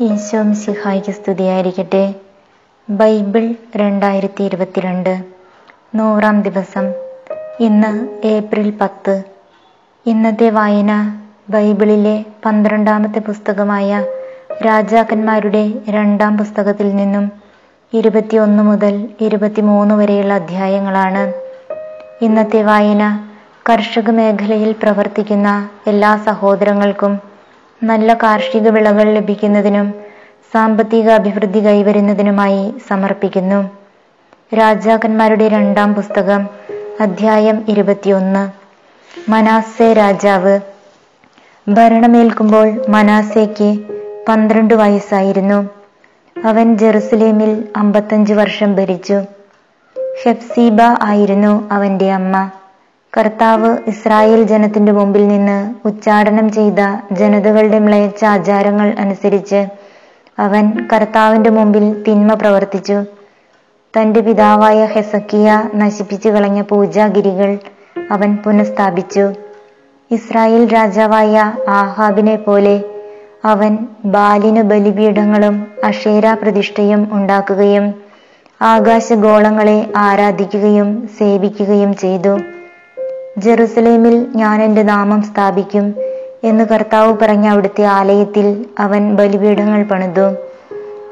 ഈശോ മിശിഹായ്ക്ക് സ്തുതിയായിരിക്കട്ടെ. ബൈബിൾ രണ്ടായിരത്തി ഇരുപത്തിരണ്ട് നൂറാം ദിവസം. ഇന്ന് ഏപ്രിൽ പത്ത്. ഇന്നത്തെ വായന ബൈബിളിലെ പന്ത്രണ്ടാമത്തെ പുസ്തകമായ രാജാക്കന്മാരുടെ രണ്ടാം പുസ്തകത്തിൽ നിന്നും ഇരുപത്തിയൊന്ന് മുതൽ ഇരുപത്തിമൂന്ന് വരെയുള്ള അധ്യായങ്ങളാണ്. ഇന്നത്തെ വായന കർഷക മേഖലയിൽ പ്രവർത്തിക്കുന്ന എല്ലാ സഹോദരങ്ങൾക്കും നല്ല കാർഷിക വിളകൾ ലഭിക്കുന്നതിനും സാമ്പത്തിക അഭിവൃദ്ധി കൈവരുന്നതിനുമായി സമർപ്പിക്കുന്നു. രാജാക്കന്മാരുടെ രണ്ടാം പുസ്തകം അധ്യായം ഇരുപത്തിയൊന്ന്. മനാസെ രാജാവ്. ഭരണമേൽക്കുമ്പോൾ മനാസയ്ക്ക് പന്ത്രണ്ട് വയസ്സായിരുന്നു. അവൻ ജെറുസലേമിൽ അമ്പത്തഞ്ച് വർഷം ഭരിച്ചു. ഹെഫ്സീബ ആയിരുന്നു അവന്റെ അമ്മ. കർത്താവ് ഇസ്രായേൽ ജനത്തിന്റെ മുമ്പിൽ നിന്ന് ഉച്ചാടനം ചെയ്ത ജനതകളുടെ മ്ലയച്ച ആചാരങ്ങൾ അനുസരിച്ച് അവൻ കർത്താവിന്റെ മുമ്പിൽ തിന്മ പ്രവർത്തിച്ചു. തന്റെ പിതാവായ ഹെസക്കിയ നശിപ്പിച്ചു കളഞ്ഞ പൂജാഗിരികൾ അവൻ പുനഃസ്ഥാപിച്ചു. ഇസ്രായേൽ രാജാവായ ആഹാബിനെ പോലെ അവൻ ബാലിന് ബലിപീഠങ്ങളും അഷേര പ്രതിഷ്ഠയും ഉണ്ടാക്കുകയും ആകാശഗോളങ്ങളെ ആരാധിക്കുകയും സേവിക്കുകയും ചെയ്തു. ജെറുസലേമിൽ ഞാൻ എന്റെ നാമം സ്ഥാപിക്കും എന്ന് കർത്താവ് പറഞ്ഞ അവിടുത്തെ ആലയത്തിൽ അവൻ ബലിപീഠങ്ങൾ പണിതു.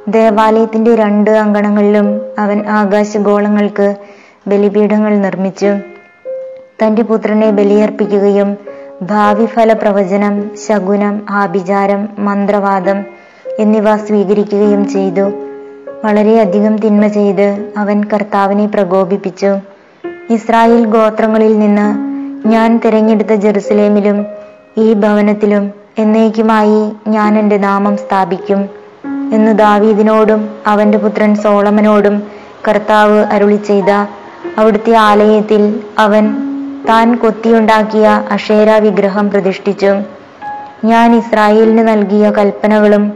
ദേവാലയത്തിന്റെ രണ്ട് അങ്കണങ്ങളിലും അവൻ ആകാശഗോളങ്ങൾക്ക് ബലിപീഠങ്ങൾ നിർമ്മിച്ചു. തന്റെ പുത്രനെ ബലിയർപ്പിക്കുകയും ഭാവി ഫല പ്രവചനം ശകുനം ആഭിചാരം മന്ത്രവാദം എന്നിവ സ്വീകരിക്കുകയും ചെയ്തു. വളരെയധികം തിന്മ ചെയ്ത് അവൻ കർത്താവിനെ പ്രകോപിപ്പിച്ചു. ഇസ്രായേൽ ഗോത്രങ്ങളിൽ നിന്ന് ഞാൻ തിരഞ്ഞെടുത്ത ജെറുസലേമിലും ഈ ഭവനത്തിലും എന്നേക്കുമായി ഞാൻ എന്റെ നാമം സ്ഥാപിക്കും എന്ന് ദാവീദിനോടും അവന്റെ പുത്രൻ സോളമനോടും കർത്താവ് അരുളി ചെയ്ത അവിടുത്തെ ആലയത്തിൽ അവൻ താൻ കൊത്തിയുണ്ടാക്കിയ അഷേര വിഗ്രഹം പ്രതിഷ്ഠിച്ചു. ഞാൻ ഇസ്രായേലിന് നൽകിയ കൽപ്പനകളും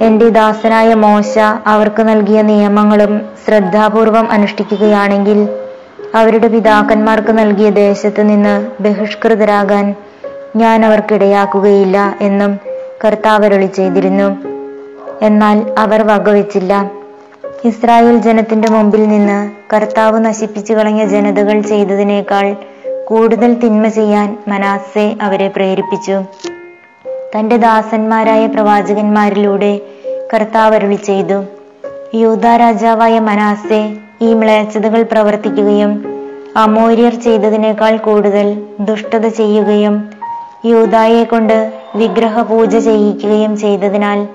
എന്റെ ദാസനായ മോശ അവർക്ക് നൽകിയ നിയമങ്ങളും ശ്രദ്ധാപൂർവം അനുഷ്ഠിക്കുകയാണെങ്കിൽ അവരുടെ പിതാക്കന്മാർക്ക് നൽകിയ ദേശത്ത് നിന്ന് ബഹിഷ്കൃതരാകാൻ ഞാൻ അവർക്കിടയാക്കുകയില്ല എന്നും കർത്താവരളി ചെയ്തിരുന്നു. എന്നാൽ അവർ വകവെച്ചില്ല. ഇസ്രായേൽ ജനത്തിന്റെ മുമ്പിൽ നിന്ന് കർത്താവ് നശിപ്പിച്ചു കളഞ്ഞ ജനതകൾ ചെയ്തതിനേക്കാൾ കൂടുതൽ തിന്മ ചെയ്യാൻ മനാസെ അവരെ പ്രേരിപ്പിച്ചു. തന്റെ ദാസന്മാരായ പ്രവാചകന്മാരിലൂടെ കർത്താവ് ചെയ്തു. യൂത രാജാവായ മനാസെ ഈ മ്ലേച്ഛതകൾ പ്രവർത്തിക്കുകയും അമൂര്യർ ചെയ്തതിനേക്കാൾ കൂടുതൽ ദുഷ്ടത ചെയ്യുകയും യൂതായെ കൊണ്ട് വിഗ്രഹ പൂജ ചെയ്യിക്കുകയും ചെയ്തതിനാൽ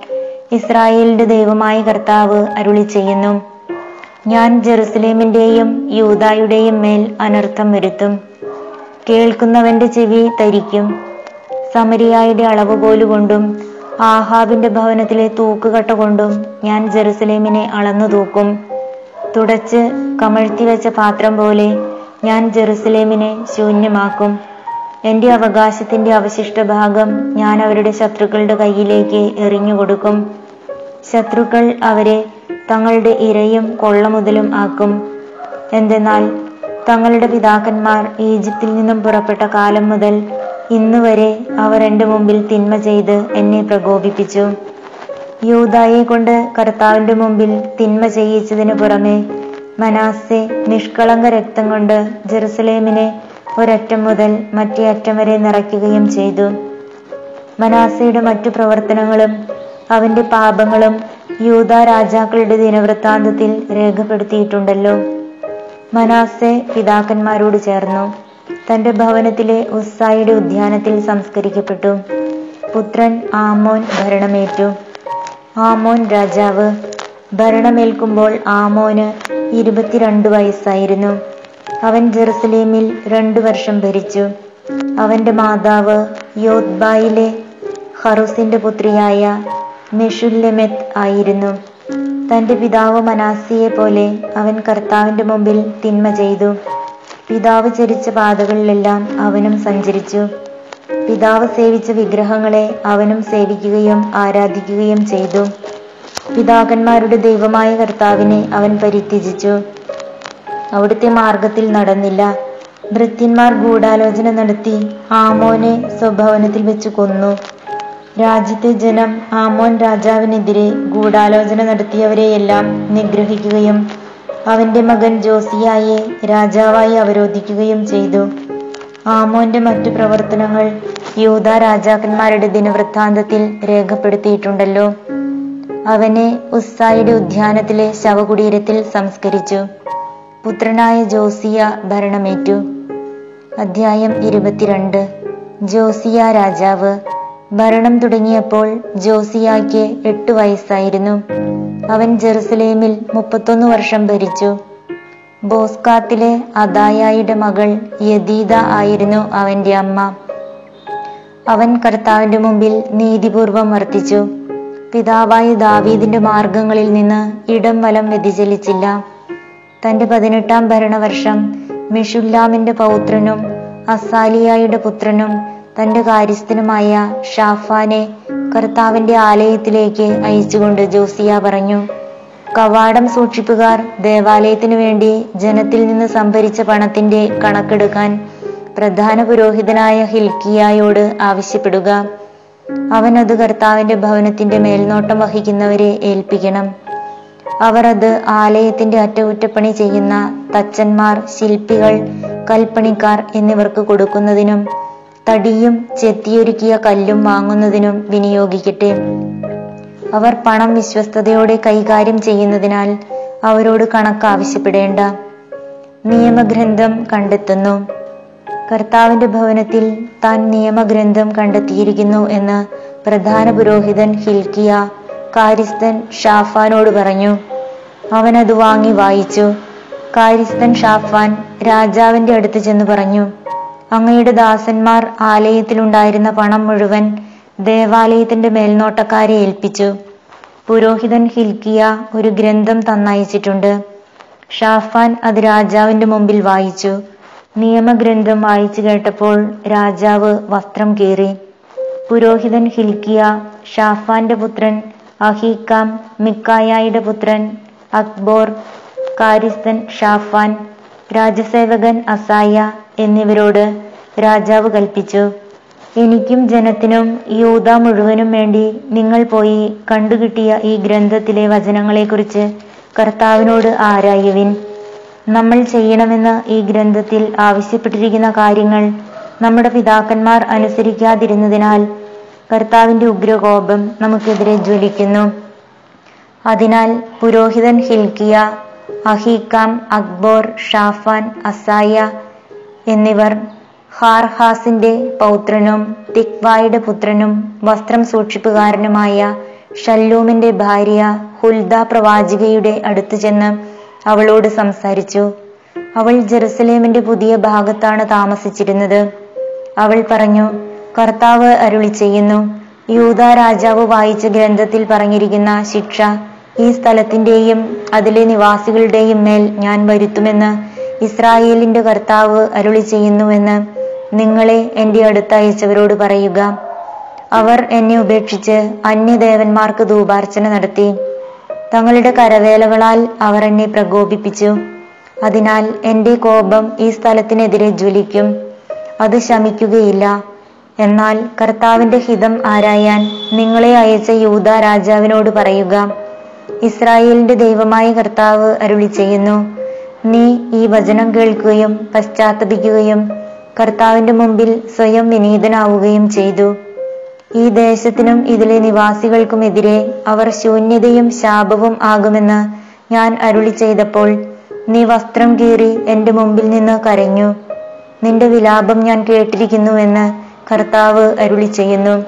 ഇസ്രായേലിന്റെ ദൈവമായ കർത്താവ് അരുളി ചെയ്യുന്നു. ഞാൻ ജെറുസലേമിന്റെയും യൂതായുടെയും മേൽ അനർത്ഥം വരുത്തും. കേൾക്കുന്നവന്റെ ചെവി തരിക്കും. സമരിയായുടെ അളവുകോലുകൊണ്ടും ആഹാബിന്റെ ഭവനത്തിലെ തൂക്കുകട്ട കൊണ്ടും ഞാൻ ജെറുസലേമിനെ അളന്നു തൂക്കും തുടച്ച് കമഴ്ത്തി വെച്ച പാത്രം പോലെ ഞാൻ ജെറുസലേമിനെ ശൂന്യമാക്കും. എന്റെ അവകാശത്തിന്റെ അവശിഷ്ട ഭാഗം ഞാൻ അവരുടെ ശത്രുക്കളുടെ കയ്യിലേക്ക് എറിഞ്ഞുകൊടുക്കും ശത്രുക്കൾ അവരെ തങ്ങളുടെ ഇരയും കൊള്ള മുതലും ആക്കും. എന്തെന്നാൽ തങ്ങളുടെ പിതാക്കന്മാർ ഈജിപ്തിൽ നിന്നും പുറപ്പെട്ട കാലം മുതൽ ഇന്നുവരെ അവർ എന്റെ മുമ്പിൽ തിന്മ ചെയ്ത് എന്നെ പ്രകോപിപ്പിച്ചു. യൂതായെ കൊണ്ട് കർത്താവിന്റെ മുമ്പിൽ തിന്മ ചെയ്യിച്ചതിനു പുറമെ മനാസെ നിഷ്കളങ്ക രക്തം കൊണ്ട് ജെറുസലേമിനെ ഒരറ്റം മുതൽ മറ്റേ അറ്റം വരെ നിറയ്ക്കുകയും ചെയ്തു. മനാസയുടെ മറ്റു പ്രവർത്തനങ്ങളും അവന്റെ പാപങ്ങളും യൂത രാജാക്കളുടെ ദിനവൃത്താന്തത്തിൽ രേഖപ്പെടുത്തിയിട്ടുണ്ടല്ലോ. മനാസെ പിതാക്കന്മാരോട് ചേർന്നു. തന്റെ ഭവനത്തിലെ ഉസ്സായിയുടെ ഉദ്യാനത്തിൽ സംസ്കരിക്കപ്പെട്ടു. പുത്രൻ ആമോൻ ഭരണമേറ്റു. ആമോൻ രാജാവ് ഭരണമേൽക്കുമ്പോൾ ആമോന് ഇരുപത്തിരണ്ട് വയസ്സായിരുന്നു. അവൻ ജെറുസലേമിൽ രണ്ടു വർഷം ഭരിച്ചു. അവന്റെ മാതാവ് യോദ്ബായിലെ ഹറുസിന്റെ പുത്രിയായ മെഷുല്ലെമെത്ത് ആയിരുന്നു. തന്റെ പിതാവ് മനാസിയെ പോലെ അവൻ കർത്താവിന്റെ മുമ്പിൽ തിന്മ ചെയ്തു. പിതാവ് ചരിച്ച പാതകളിലെല്ലാം അവനും സഞ്ചരിച്ചു. പിതാവ് സേവിച്ച വിഗ്രഹങ്ങളെ അവനും സേവിക്കുകയും ആരാധിക്കുകയും ചെയ്തു. പിതാക്കന്മാരുടെ ദൈവമായ കർത്താവിനെ അവൻ പരിത്യജിച്ചു. അവിടുത്തെ മാർഗത്തിൽ നടന്നില്ല. ഭൃത്യന്മാർ ഗൂഢാലോചന നടത്തി ആമോനെ സ്വഭവനത്തിൽ വെച്ച് കൊന്നു. രാജ്യത്തെ ജനം ആമോൻ രാജാവിനെതിരെ ഗൂഢാലോചന നടത്തിയവരെയെല്ലാം നിഗ്രഹിക്കുകയും അവന്റെ മകൻ ജോസിയായെ രാജാവായി അവരോധിക്കുകയും ചെയ്തു. ആമോന്റെ മറ്റു പ്രവർത്തനങ്ങൾ യൂത രാജാക്കന്മാരുടെ ദിനവൃത്താന്തത്തിൽ രേഖപ്പെടുത്തിയിട്ടുണ്ടല്ലോ. അവനെ ഉസ്സായുടെ ഉദ്യാനത്തിലെ ശവകുടീരത്തിൽ സംസ്കരിച്ചു. പുത്രനായ ജോസിയ ഭരണമേറ്റു. അധ്യായം ഇരുപത്തിരണ്ട്. ജോസിയ രാജാവ്. ഭരണം തുടങ്ങിയപ്പോൾ ജോസിയാക്ക് എട്ടു വയസ്സായിരുന്നു. അവൻ ജെറുസലേമിൽ മുപ്പത്തൊന്ന് വർഷം ഭരിച്ചു. ബോസ്കാത്തിലെ അദായായുടെ മകൾ യദീദ ആയിരുന്നു അവന്റെ അമ്മ. അവൻ കർത്താവിന്റെ മുമ്പിൽ നീതിപൂർവം വർത്തിച്ചു. പിതാവായ ദാവീദിന്റെ മാർഗങ്ങളിൽ നിന്ന് ഇടം വലം വ്യതിചലിച്ചില്ല. തന്റെ പതിനെട്ടാം ഭരണവർഷം മിഷുല്ലാമിന്റെ പൗത്രനും അസാലിയായുടെ പുത്രനും തന്റെ കാര്യസ്ഥനുമായ ഷാഫാനെ കർത്താവിന്റെ ആലയത്തിലേക്ക് അയച്ചുകൊണ്ട് ജോസിയ പറഞ്ഞു കവാടം സൂക്ഷിപ്പുകാർ ദേവാലയത്തിനു വേണ്ടി ജനത്തിൽ നിന്ന് സംഭരിച്ച പണത്തിന്റെ കണക്കെടുക്കാൻ പ്രധാന പുരോഹിതനായ ഹിൽക്കിയായോട് ആവശ്യപ്പെടുക. അവൻ അത് കർത്താവിന്റെ ഭവനത്തിന്റെ മേൽനോട്ടം വഹിക്കുന്നവരെ ഏൽപ്പിക്കണം. അവർ അത് ആലയത്തിന്റെ അറ്റകുറ്റപ്പണി ചെയ്യുന്ന തച്ചന്മാർ ശില്പികൾ കൽപ്പണിക്കാർ എന്നിവർക്ക് കൊടുക്കുന്നതിനും തടിയും ചെത്തിയൊരുക്കിയ കല്ലും വാങ്ങുന്നതിനും വിനിയോഗിക്കട്ടെ. അവർ പണം വിശ്വസ്തയോടെ കൈകാര്യം ചെയ്യുന്നതിനാൽ അവരോട് കണക്ക് ആവശ്യപ്പെടേണ്ട. നിയമഗ്രന്ഥം കണ്ടെത്തുന്നു. കർത്താവിന്റെ ഭവനത്തിൽ താൻ നിയമഗ്രന്ഥം കണ്ടെത്തിയിരിക്കുന്നു എന്ന് പ്രധാന പുരോഹിതൻ ഹിൽക്കിയ കാര്യസ്ഥൻ ഷാഫാനോട് പറഞ്ഞു. അവൻ അത് വാങ്ങി വായിച്ചു. കാര്യസ്ഥൻ ഷാഫാൻ രാജാവിന്റെ അടുത്ത് ചെന്ന് പറഞ്ഞു അങ്ങയുടെ ദാസന്മാർ ആലയത്തിലുണ്ടായിരുന്ന പണം മുഴുവൻ ദേവാലയത്തിന്റെ മേൽനോട്ടക്കാരെ ഏൽപ്പിച്ചു. പുരോഹിതൻ ഹിൽക്കിയ ഒരു ഗ്രന്ഥം തന്നയച്ചിട്ടുണ്ട്. ഷാഫാൻ അത് രാജാവിന്റെ മുമ്പിൽ വായിച്ചു. നിയമഗ്രന്ഥം വായിച്ചു കേട്ടപ്പോൾ രാജാവ് വസ്ത്രം കീറി. പുരോഹിതൻ ഹിൽക്കിയ ഷാഫാന്റെ പുത്രൻ അഹീക്കാം മിക്കായായുടെ പുത്രൻ അക്ബോർ കാരിസ്തൻ ഷാഫാൻ രാജസേവകൻ അസായ എന്നിവരോട് രാജാവ് കൽപ്പിച്ചു. എനിക്കും ജനത്തിനും യൂത മുഴുവനും വേണ്ടി നിങ്ങൾ പോയി കണ്ടുകിട്ടിയ ഈ ഗ്രന്ഥത്തിലെ വചനങ്ങളെക്കുറിച്ച് കർത്താവിനോട് ആരായുവിൻ. നമ്മൾ ചെയ്യണമെന്ന് ഈ ഗ്രന്ഥത്തിൽ ആവശ്യപ്പെട്ടിരിക്കുന്ന കാര്യങ്ങൾ നമ്മുടെ പിതാക്കന്മാർ അനുസരിക്കാതിരുന്നതിനാൽ കർത്താവിന്റെ ഉഗ്രകോപം നമുക്കെതിരെ ജ്വലിക്കുന്നു. അതിനാൽ പുരോഹിതൻ ഹിൽക്കിയ അഹീക്കാം അക്ബോർ ഷാഫാൻ അസായ എന്നിവർ ഹാർഹാസിന്റെ പൗത്രനും തിക്വായുടെ പുത്രനും വസ്ത്രം സൂക്ഷിപ്പുകാരനുമായ ഷല്ലൂമിന്റെ ഭാര്യ ഹുൽദ പ്രവാചികയുടെ അടുത്തു ചെന്ന് അവളോട് സംസാരിച്ചു. അവൾ ജെറുസലേമിന്റെ പുതിയ ഭാഗത്താണ് താമസിച്ചിരുന്നത്. അവൾ പറഞ്ഞു കർത്താവ് അരുളി ചെയ്യുന്നു യൂത രാജാവ് വായിച്ച ഗ്രന്ഥത്തിൽ പറഞ്ഞിരിക്കുന്ന ശിക്ഷ ഈ സ്ഥലത്തിന്റെയും അതിലെ നിവാസികളുടെയും മേൽ ഞാൻ വരുത്തുമെന്ന് ഇസ്രായേലിന്റെ കർത്താവ് അരുളി ചെയ്യുന്നുവെന്ന് നിങ്ങളെ എന്റെ അടുത്ത് അയച്ചവരോട് പറയുക. അവർ എന്നെ ഉപേക്ഷിച്ച് അന്യദേവന്മാർക്ക് ധൂപാർച്ചന നടത്തി. തങ്ങളുടെ കരവേലകളാൽ അവർ എന്നെ പ്രകോപിപ്പിച്ചു. അതിനാൽ എന്റെ കോപം ഈ സ്ഥലത്തിനെതിരെ ജ്വലിക്കും. അത് ശമിക്കുകയില്ല. എന്നാൽ കർത്താവിന്റെ ഹിതം ആരായാൻ നിങ്ങളെ അയച്ച യൂത രാജാവിനോട് പറയുക. ഇസ്രായേലിന്റെ ദൈവമായ കർത്താവ് അരുളി ചെയ്യുന്നു നീ ഈ വചനം കേൾക്കുകയും പശ്ചാത്തപിക്കുകയും കർത്താവിന്റെ മുമ്പിൽ സ്വയം വിനീതനാവുകയും ചെയ്തു. ഈ ദേശത്തിനും ഇതിലെ നിവാസികൾക്കുമെതിരെ അവർ ശൂന്യതയും ശാപവും ആകുമെന്ന് ഞാൻ അരുളി ചെയ്തപ്പോൾ നീ വസ്ത്രം കീറി എന്റെ മുമ്പിൽ നിന്ന് കരഞ്ഞു. നിന്റെ വിലാപം ഞാൻ കേട്ടിരിക്കുന്നുവെന്ന് കർത്താവ് അരുളി ചെയ്യുന്നു.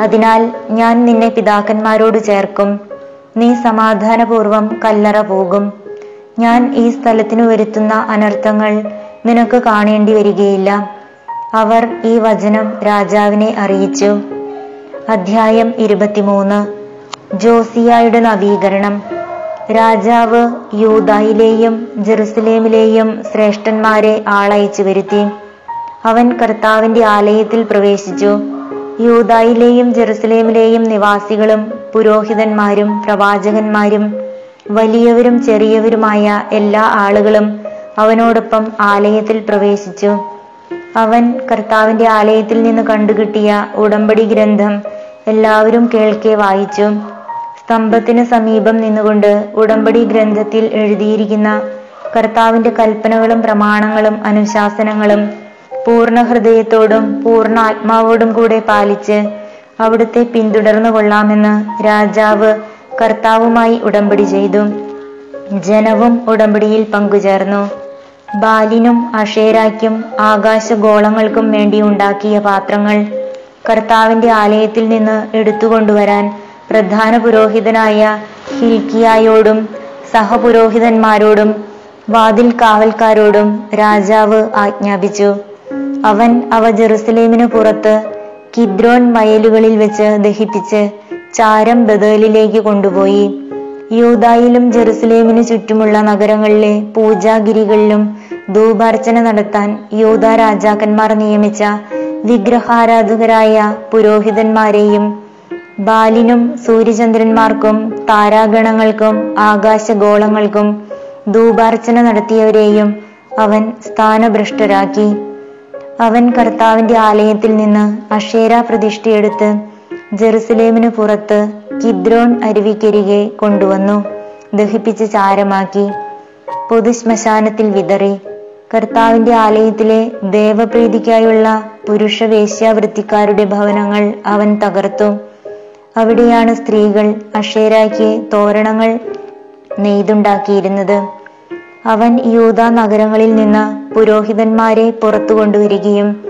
അതിനാൽ ഞാൻ നിന്നെ പിതാക്കന്മാരോട് ചേർക്കും. നീ സമാധാനപൂർവം കല്ലറ പോകും. ഞാൻ ഈ സ്ഥലത്തിനു വരുത്തുന്ന അനർത്ഥങ്ങൾ നിനക്ക് കാണേണ്ടി വരികയില്ല. അവർ ഈ വചനം രാജാവിനെ അറിയിച്ചു. അധ്യായം ഇരുപത്തിമൂന്ന്. ജോസിയായുടെ നവീകരണം. രാജാവ് യൂതായിലെയും ജെറുസലേമിലെയും ശ്രേഷ്ഠന്മാരെ ആളയച്ചു വരുത്തി. അവൻ കർത്താവിന്റെ ആലയത്തിൽ പ്രവേശിച്ചു. യൂതായിലെയും ജെറുസലേമിലെയും നിവാസികളും പുരോഹിതന്മാരും പ്രവാചകന്മാരും വലിയവരും ചെറിയവരുമായ എല്ലാ ആളുകളും അവനോടൊപ്പം ആലയത്തിൽ പ്രവേശിച്ചു. അവൻ കർത്താവിന്റെ ആലയത്തിൽ നിന്ന് കണ്ടുകിട്ടിയ ഉടമ്പടി ഗ്രന്ഥം എല്ലാവരും കേൾക്കെ വായിച്ചു. സ്തംഭത്തിന് സമീപം നിന്നുകൊണ്ട് ഉടമ്പടി ഗ്രന്ഥത്തിൽ എഴുതിയിരിക്കുന്ന കർത്താവിന്റെ കൽപ്പനകളും പ്രമാണങ്ങളും അനുശാസനങ്ങളും പൂർണ ഹൃദയത്തോടും പൂർണ ആത്മാവോടും കൂടെ പാലിച്ച് അവിടുത്തെ പിന്തുടർന്നു കൊള്ളാമെന്ന് രാജാവ് കർത്താവുമായി ഉടമ്പടി ചെയ്തു. ജനവും ഉടമ്പടിയിൽ പങ്കുചേർന്നു. ബാലിനും അഷേരായ്ക്കും ആകാശഗോളങ്ങൾക്കും വേണ്ടി ഉണ്ടാക്കിയ പാത്രങ്ങൾ കർത്താവിന്റെ ആലയത്തിൽ നിന്ന് എടുത്തുകൊണ്ടുവരാൻ പ്രധാന പുരോഹിതനായ ഹിൽക്കിയായോടും സഹപുരോഹിതന്മാരോടും വാതിൽ കാവൽക്കാരോടും രാജാവ് ആജ്ഞാപിച്ചു. അവൻ അവ ജെറുസലേമിന് പുറത്ത് കിദ്രോൻ വയലുകളിൽ വെച്ച് ദഹിപ്പിച്ച് ചാരം ബദലിലേക്ക് കൊണ്ടുപോയി. യൂതായിലും ജെറുസലേമിന് ചുറ്റുമുള്ള നഗരങ്ങളിലെ പൂജാഗിരികളിലും ധൂപാർച്ചന നടത്താൻ യൂത രാജാക്കന്മാർ നിയമിച്ച വിഗ്രഹാരാധകരായ പുരോഹിതന്മാരെയും ബാലിനും സൂര്യചന്ദ്രന്മാർക്കും താരാഗണങ്ങൾക്കും ആകാശഗോളങ്ങൾക്കും ധൂപാർച്ചന നടത്തിയവരെയും അവൻ സ്ഥാനഭ്രഷ്ടരാക്കി. അവൻ കർത്താവിന്റെ ആലയത്തിൽ നിന്ന് അഷേര പ്രതിഷ്ഠയെടുത്ത് ജെറുസലേമിന് പുറത്ത് കിദ്രോൺ അരുവിക്കരികെ കൊണ്ടുവന്നു. ദഹിപ്പിച്ച് ചാരമാക്കി. പൊതുശ്മശാനത്തിൽ വിതറി. കർത്താവിന്റെ ആലയത്തിലെ ദേവപ്രീതിക്കായുള്ള പുരുഷ വേശ്യാവൃത്തിക്കാരുടെ ഭവനങ്ങൾ അവൻ തകർത്തു. അവിടെയാണ് സ്ത്രീകൾ അഷേരായ്ക്ക് തോരണങ്ങൾ നെയ്തുണ്ടാക്കിയിരുന്നത്. അവൻ യൂത നഗരങ്ങളിൽ നിന്ന് പുരോഹിതന്മാരെ പുറത്തു കൊണ്ടുവരികയും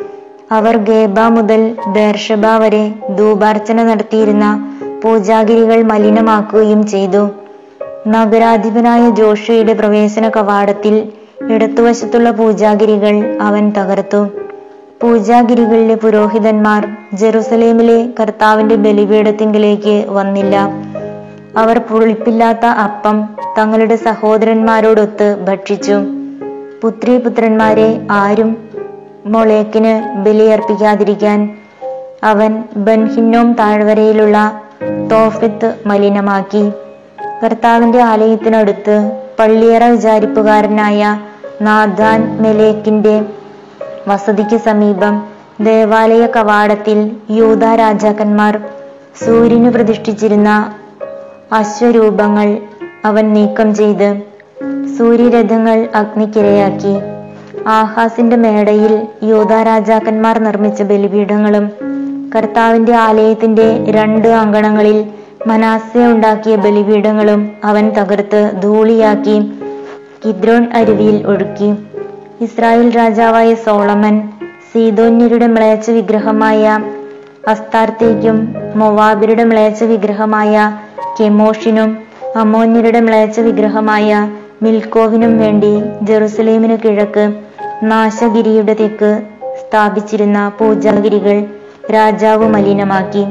അവർ ഗേബ മുതൽ ബേർഷബ വരെ ധൂപാർച്ചന നടത്തിയിരുന്ന പൂജാഗിരികൾ മലിനമാക്കുകയും ചെയ്തു. നഗരാധിപനായ ജോഷയുടെ പ്രവേശന കവാടത്തിൽ ഇടത്തുവശത്തുള്ള പൂജാഗിരികൾ അവൻ തകർത്തു. പൂജാഗിരികളിലെ പുരോഹിതന്മാർ ജെറുസലേമിലെ കർത്താവിന്റെ ബലിപീഠത്തിങ്കിലേക്ക് വന്നില്ല. അവർ പുളിപ്പില്ലാത്ത അപ്പം തങ്ങളുടെ സഹോദരന്മാരോടൊത്ത് ഭക്ഷിച്ചു. പുത്രി പുത്രന്മാരെ ആരും മൊളേക്കിന് ബലിയർപ്പിക്കാതിരിക്കാൻ അവൻ ബൻഹിന്നോം താഴ്വരയിലുള്ള തോഫിത്ത് മലിനമാക്കി. കർത്താവിന്റെ ആലയത്തിനടുത്ത് പള്ളിയറ വിചാരിപ്പുകാരനായ നാഥാൻ മെലേക്കിന്റെ വസതിക്ക് സമീപം ദേവാലയ കവാടത്തിൽ യൂത രാജാക്കന്മാർ സൂര്യന് പ്രതിഷ്ഠിച്ചിരുന്ന അശ്വരൂപങ്ങൾ അവൻ നീക്കം ചെയ്ത് സൂര്യരഥങ്ങൾ അഗ്നിക്കിരയാക്കി. ആഹാസിന്റെ മേടയിൽ യൂത രാജാക്കന്മാർ നിർമ്മിച്ച ബലിപീഠങ്ങളും കർത്താവിന്റെ ആലയത്തിന്റെ രണ്ട് അങ്കണങ്ങളിൽ മനാസ്യ ഉണ്ടാക്കിയ ബലിപീഠങ്ങളും അവൻ തകർത്ത് ധൂളിയാക്കി കിദ്രോൺ അരുവിയിൽ ഒഴുക്കി. ഇസ്രായേൽ രാജാവായ സോളമൻ സീതോന്യരുടെ മ്ലേച്ഛ വിഗ്രഹമായ അസ്താർത്തേക്കും മൊവാബിരുടെ മ്ലേച്ഛ വിഗ്രഹമായ കെമോഷിനും അമോന്യരുടെ മ്ലേച്ഛ വിഗ്രഹമായ മിൽക്കോവിനും വേണ്ടി ജെറുസലേമിനു കിഴക്ക് നാശഗിരിയുടെ തെക്ക് സ്ഥാപിച്ചിരുന്ന പൂജാഗിരികൾ രാജാവ് മലിനമാക്കി.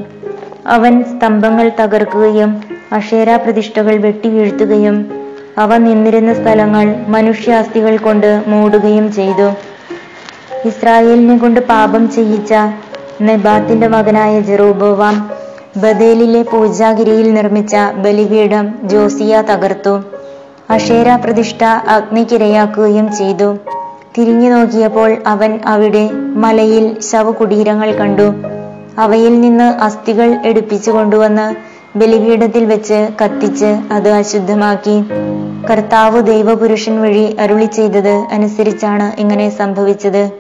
അവൻ സ്തംഭങ്ങൾ തകർക്കുകയും അക്ഷേര പ്രതിഷ്ഠകൾ വെട്ടിവീഴ്ത്തുകയും അവ നിന്നിരുന്ന സ്ഥലങ്ങൾ മനുഷ്യാസ്ഥികൾ കൊണ്ട് മൂടുകയും ചെയ്തു. ഇസ്രായേലിനെ കൊണ്ട് പാപം ചെയ്യിച്ച നെബാത്തിന്റെ മകനായ ജെറൂബോവാം ബദേലിലെ പൂജാഗിരിയിൽ നിർമ്മിച്ച ബലിപീഠം ജോസിയ തകർത്തു. അഷേര പ്രതിഷ്ഠ അഗ്നിക്കിരയാക്കുകയും ചെയ്തു. തിരിഞ്ഞു നോക്കിയപ്പോൾ അവൻ അവിടെ മലയിൽ ശവകുടീരങ്ങൾ കണ്ടു. അവയിൽ നിന്ന് അസ്ഥികൾ എടുപ്പിച്ചു കൊണ്ടുവന്ന് ബലിപീഠത്തിൽ വെച്ച് കത്തിച്ച് അത് അശുദ്ധമാക്കി. കർത്താവ് ദൈവപുരുഷൻ വഴി അരുളി ചെയ്തത് അനുസരിച്ചാണ് ഇങ്ങനെ സംഭവിച്ചത്.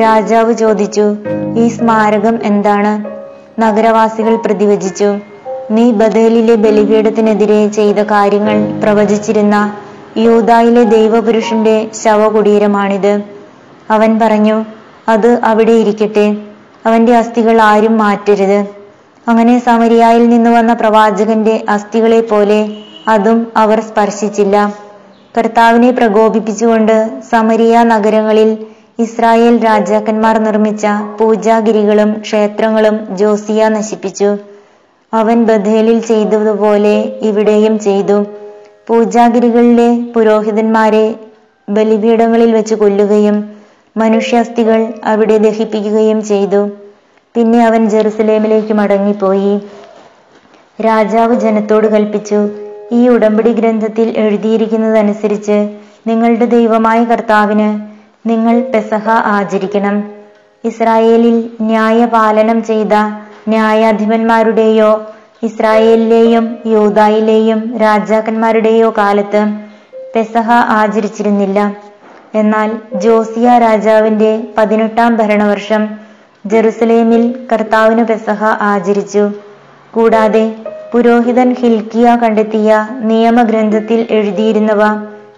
രാജാവ് ചോദിച്ചു ഈ സ്മാരകം എന്താണ്? നഗരവാസികൾ പ്രതിവചിച്ചു നീ ബദേലിലെ ബലിപീഠത്തിനെതിരെ ചെയ്ത കാര്യങ്ങൾ പ്രവചിച്ചിരുന്ന യൂതായിലെ ദൈവപുരുഷന്റെ ശവകുടീരമാണിത്. അവൻ പറഞ്ഞു അത് അവിടെ ഇരിക്കട്ടെ. അവന്റെ അസ്ഥികൾ ആരും മാറ്റരുത്. അങ്ങനെ സമരിയായിൽ നിന്ന് വന്ന പ്രവാചകന്റെ അസ്ഥികളെ പോലെ അതും അവർ സ്പർശിച്ചില്ല. കർത്താവിനെ പ്രകോപിപ്പിച്ചുകൊണ്ട് സമരിയ നഗരങ്ങളിൽ ഇസ്രായേൽ രാജാക്കന്മാർ നിർമ്മിച്ച പൂജാഗിരികളും ക്ഷേത്രങ്ങളും ജോസിയ നശിപ്പിച്ചു. അവൻ ബഥേലിൽ ചെയ്തതുപോലെ ഇവിടെയും ചെയ്തു. പൂജാഗിരികളിലെ പുരോഹിതന്മാരെ ബലിപീഠങ്ങളിൽ വെച്ച് കൊല്ലുകയും മനുഷ്യാസ്ഥികൾ അവിടെ ദഹിപ്പിക്കുകയും ചെയ്തു. പിന്നെ അവൻ ജെറുസലേമിലേക്ക് മടങ്ങിപ്പോയി. രാജാവ് ജനത്തോട് കൽപ്പിച്ചു ഈ ഉടമ്പടി ഗ്രന്ഥത്തിൽ എഴുതിയിരിക്കുന്നതനുസരിച്ച് നിങ്ങളുടെ ദൈവമായ കർത്താവിന് നിങ്ങൾ പെസഹ ആചരിക്കണം. ഇസ്രായേലിൽ ന്യായപാലനം ചെയ്ത ന്യായാധിപന്മാരുടെയോ ഇസ്രായേലിലെയും യൂതായിലെയും രാജാക്കന്മാരുടെയോ കാലത്ത് പെസഹ ആചരിച്ചിരുന്നില്ല. എന്നാൽ ജോസിയ രാജാവിന്റെ പതിനെട്ടാം ഭരണവർഷം ജെറുസലേമിൽ കർത്താവിന് പെസഹ ആചരിച്ചു. കൂടാതെ പുരോഹിതൻ ഹിൽക്കിയ കണ്ടെത്തിയ നിയമഗ്രന്ഥത്തിൽ എഴുതിയിരുന്നവ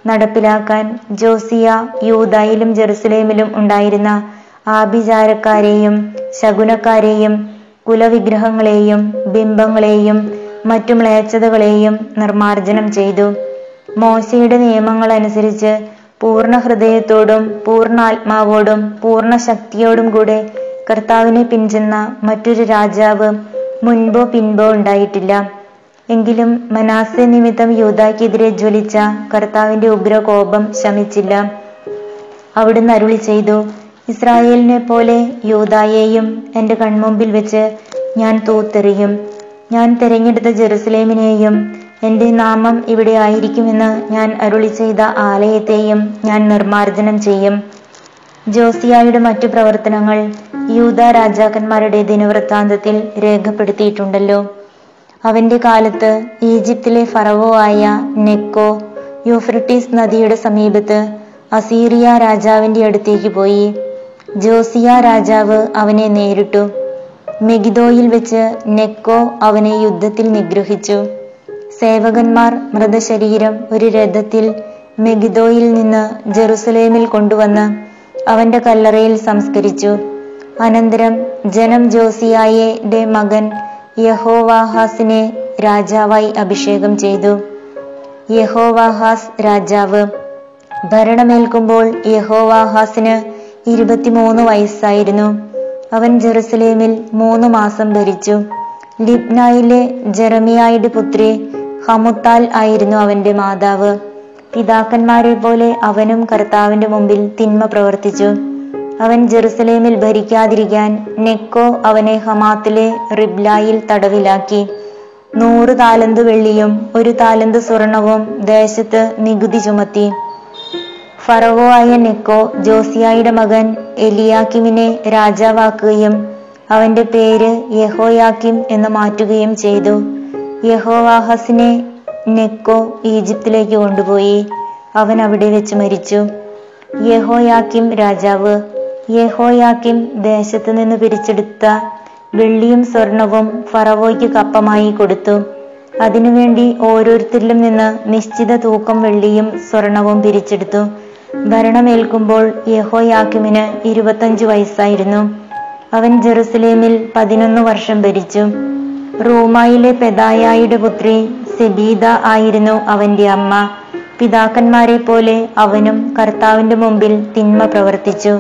നടപ്പിലാക്കാൻ ജോസിയ യൂതായിലും ജെറുസലേമിലും ഉണ്ടായിരുന്ന ആഭിചാരക്കാരെയും ശകുനക്കാരെയും കുലവിഗ്രഹങ്ങളെയും ബിംബങ്ങളെയും മറ്റു മ്ലേച്ഛതകളെയും നിർമാർജനം ചെയ്തു. മോശയുടെ നിയമങ്ങൾ അനുസരിച്ച് പൂർണ ഹൃദയത്തോടും പൂർണാത്മാവോടും പൂർണ ശക്തിയോടും കൂടെ കർത്താവിനെ പിൻചെന്ന മറ്റൊരു രാജാവ് മുൻപോ പിൻപോ ഉണ്ടായിട്ടില്ല. എങ്കിലും മനാസെ നിമിത്തം യൂതാക്കെതിരെ ജ്വലിച്ച കർത്താവിന്റെ ഉഗ്ര കോപം ശമിച്ചില്ല. അവിടുന്ന് അരുളി ചെയ്തു ഇസ്രായേലിനെ പോലെ യൂതായെയും എന്റെ കൺമുമ്പിൽ വെച്ച് ഞാൻ തൂത്തെറിയും. ഞാൻ തിരഞ്ഞെടുത്ത ജെറുസലേമിനെയും എന്റെ നാമം ഇവിടെ ആയിരിക്കുമെന്ന് ഞാൻ അരുളി ചെയ്ത ആലയത്തെയും ഞാൻ നിർമാർജനം ചെയ്യും. ജോസിയായുടെ മറ്റു പ്രവർത്തനങ്ങൾ യൂത രാജാക്കന്മാരുടെ ദിനവൃത്താന്തത്തിൽ രേഖപ്പെടുത്തിയിട്ടുണ്ടല്ലോ. അവന്റെ കാലത്ത് ഈജിപ്തിലെ ഫറവോ ആയ നെക്കോ യൂഫ്രട്ടീസ് നദിയുടെ സമീപത്ത് അസീറിയ രാജാവിന്റെ അടുത്തേക്ക് പോയി. ജോസിയ രാജാവ് അവനെ നേരിട്ടു. മെഗിദോയിൽ വെച്ച് നെക്കോ അവനെ യുദ്ധത്തിൽ നിഗ്രഹിച്ചു. സേവകന്മാർ മൃതശരീരം ഒരു രഥത്തിൽ മെഗിദോയിൽ നിന്ന് ജെറുസലേമിൽ കൊണ്ടുവന്ന് അവന്റെ കല്ലറയിൽ സംസ്കരിച്ചു. അനന്തരം ജനം ജോസിയായുടെ മകൻ യഹോവാഹാസിനെ രാജാവായി അഭിഷേകം ചെയ്തു. യഹോവാഹാസ് രാജാവ്. ഭരണമേൽക്കുമ്പോൾ യഹോവാഹാസിന് ഇരുപത്തിമൂന്ന് വയസ്സായിരുന്നു. അവൻ ജെറുസലേമിൽ മൂന്ന് മാസം ഭരിച്ചു. ലിബ്നായിലെ ജെറമിയായുടെ പുത്രി ഹമുത്താൽ ആയിരുന്നു അവന്റെ മാതാവ്. പിതാക്കന്മാരെ പോലെ അവനും കർത്താവിന്റെ മുമ്പിൽ തിന്മ പ്രവർത്തിച്ചു. അവൻ ജെറുസലേമിൽ ഭരിക്കാതിരിക്കാൻ നെക്കോ അവനെ ഹമാത്തിലെ റിബ്ലായിൽ തടവിലാക്കി. നൂറ് താലന്ത് വെള്ളിയും ഒരു താലന്ത് സ്വർണവും ദേശത്ത് നികുതി ചുമത്തി. ഫറവോ ആയ നെക്കോ ജോസിയായുടെ മകൻ എലിയാക്കിമിനെ രാജാവാക്കുകയും അവന്റെ പേര് യഹോയാക്കിം എന്ന് മാറ്റുകയും ചെയ്തു. യഹോവാഹസിനെ നെക്കോ ഈജിപ്തിലേക്ക് കൊണ്ടുപോയി. അവൻ അവിടെ വെച്ച് മരിച്ചു. യഹോയാക്കിം രാജാവ് യഹോയാക്കിം ദേശത്തു നിന്ന് പിരിച്ചെടുത്ത വെള്ളിയും സ്വർണവും ഫറവോയ്ക്ക് കപ്പമായി കൊടുത്തു. അതിനുവേണ്ടി ഓരോരുത്തരിലും നിന്ന് നിശ്ചിത തൂക്കം വെള്ളിയും സ്വർണവും പിരിച്ചെടുത്തു. ഭരണമേൽക്കുമ്പോൾ യഹോയാക്കിമിന് ഇരുപത്തഞ്ചു വയസ്സായിരുന്നു. അവൻ ജെറുസലേമിൽ പതിനൊന്ന് വർഷം ഭരിച്ചു. റൂമായിലെ പെതായായുടെ പുത്രി സെബീദ ആയിരുന്നു അവന്റെ അമ്മ. പിതാക്കന്മാരെ പോലെ അവനും കർത്താവിന്റെ മുമ്പിൽ തിന്മ പ്രവർത്തിച്ചു.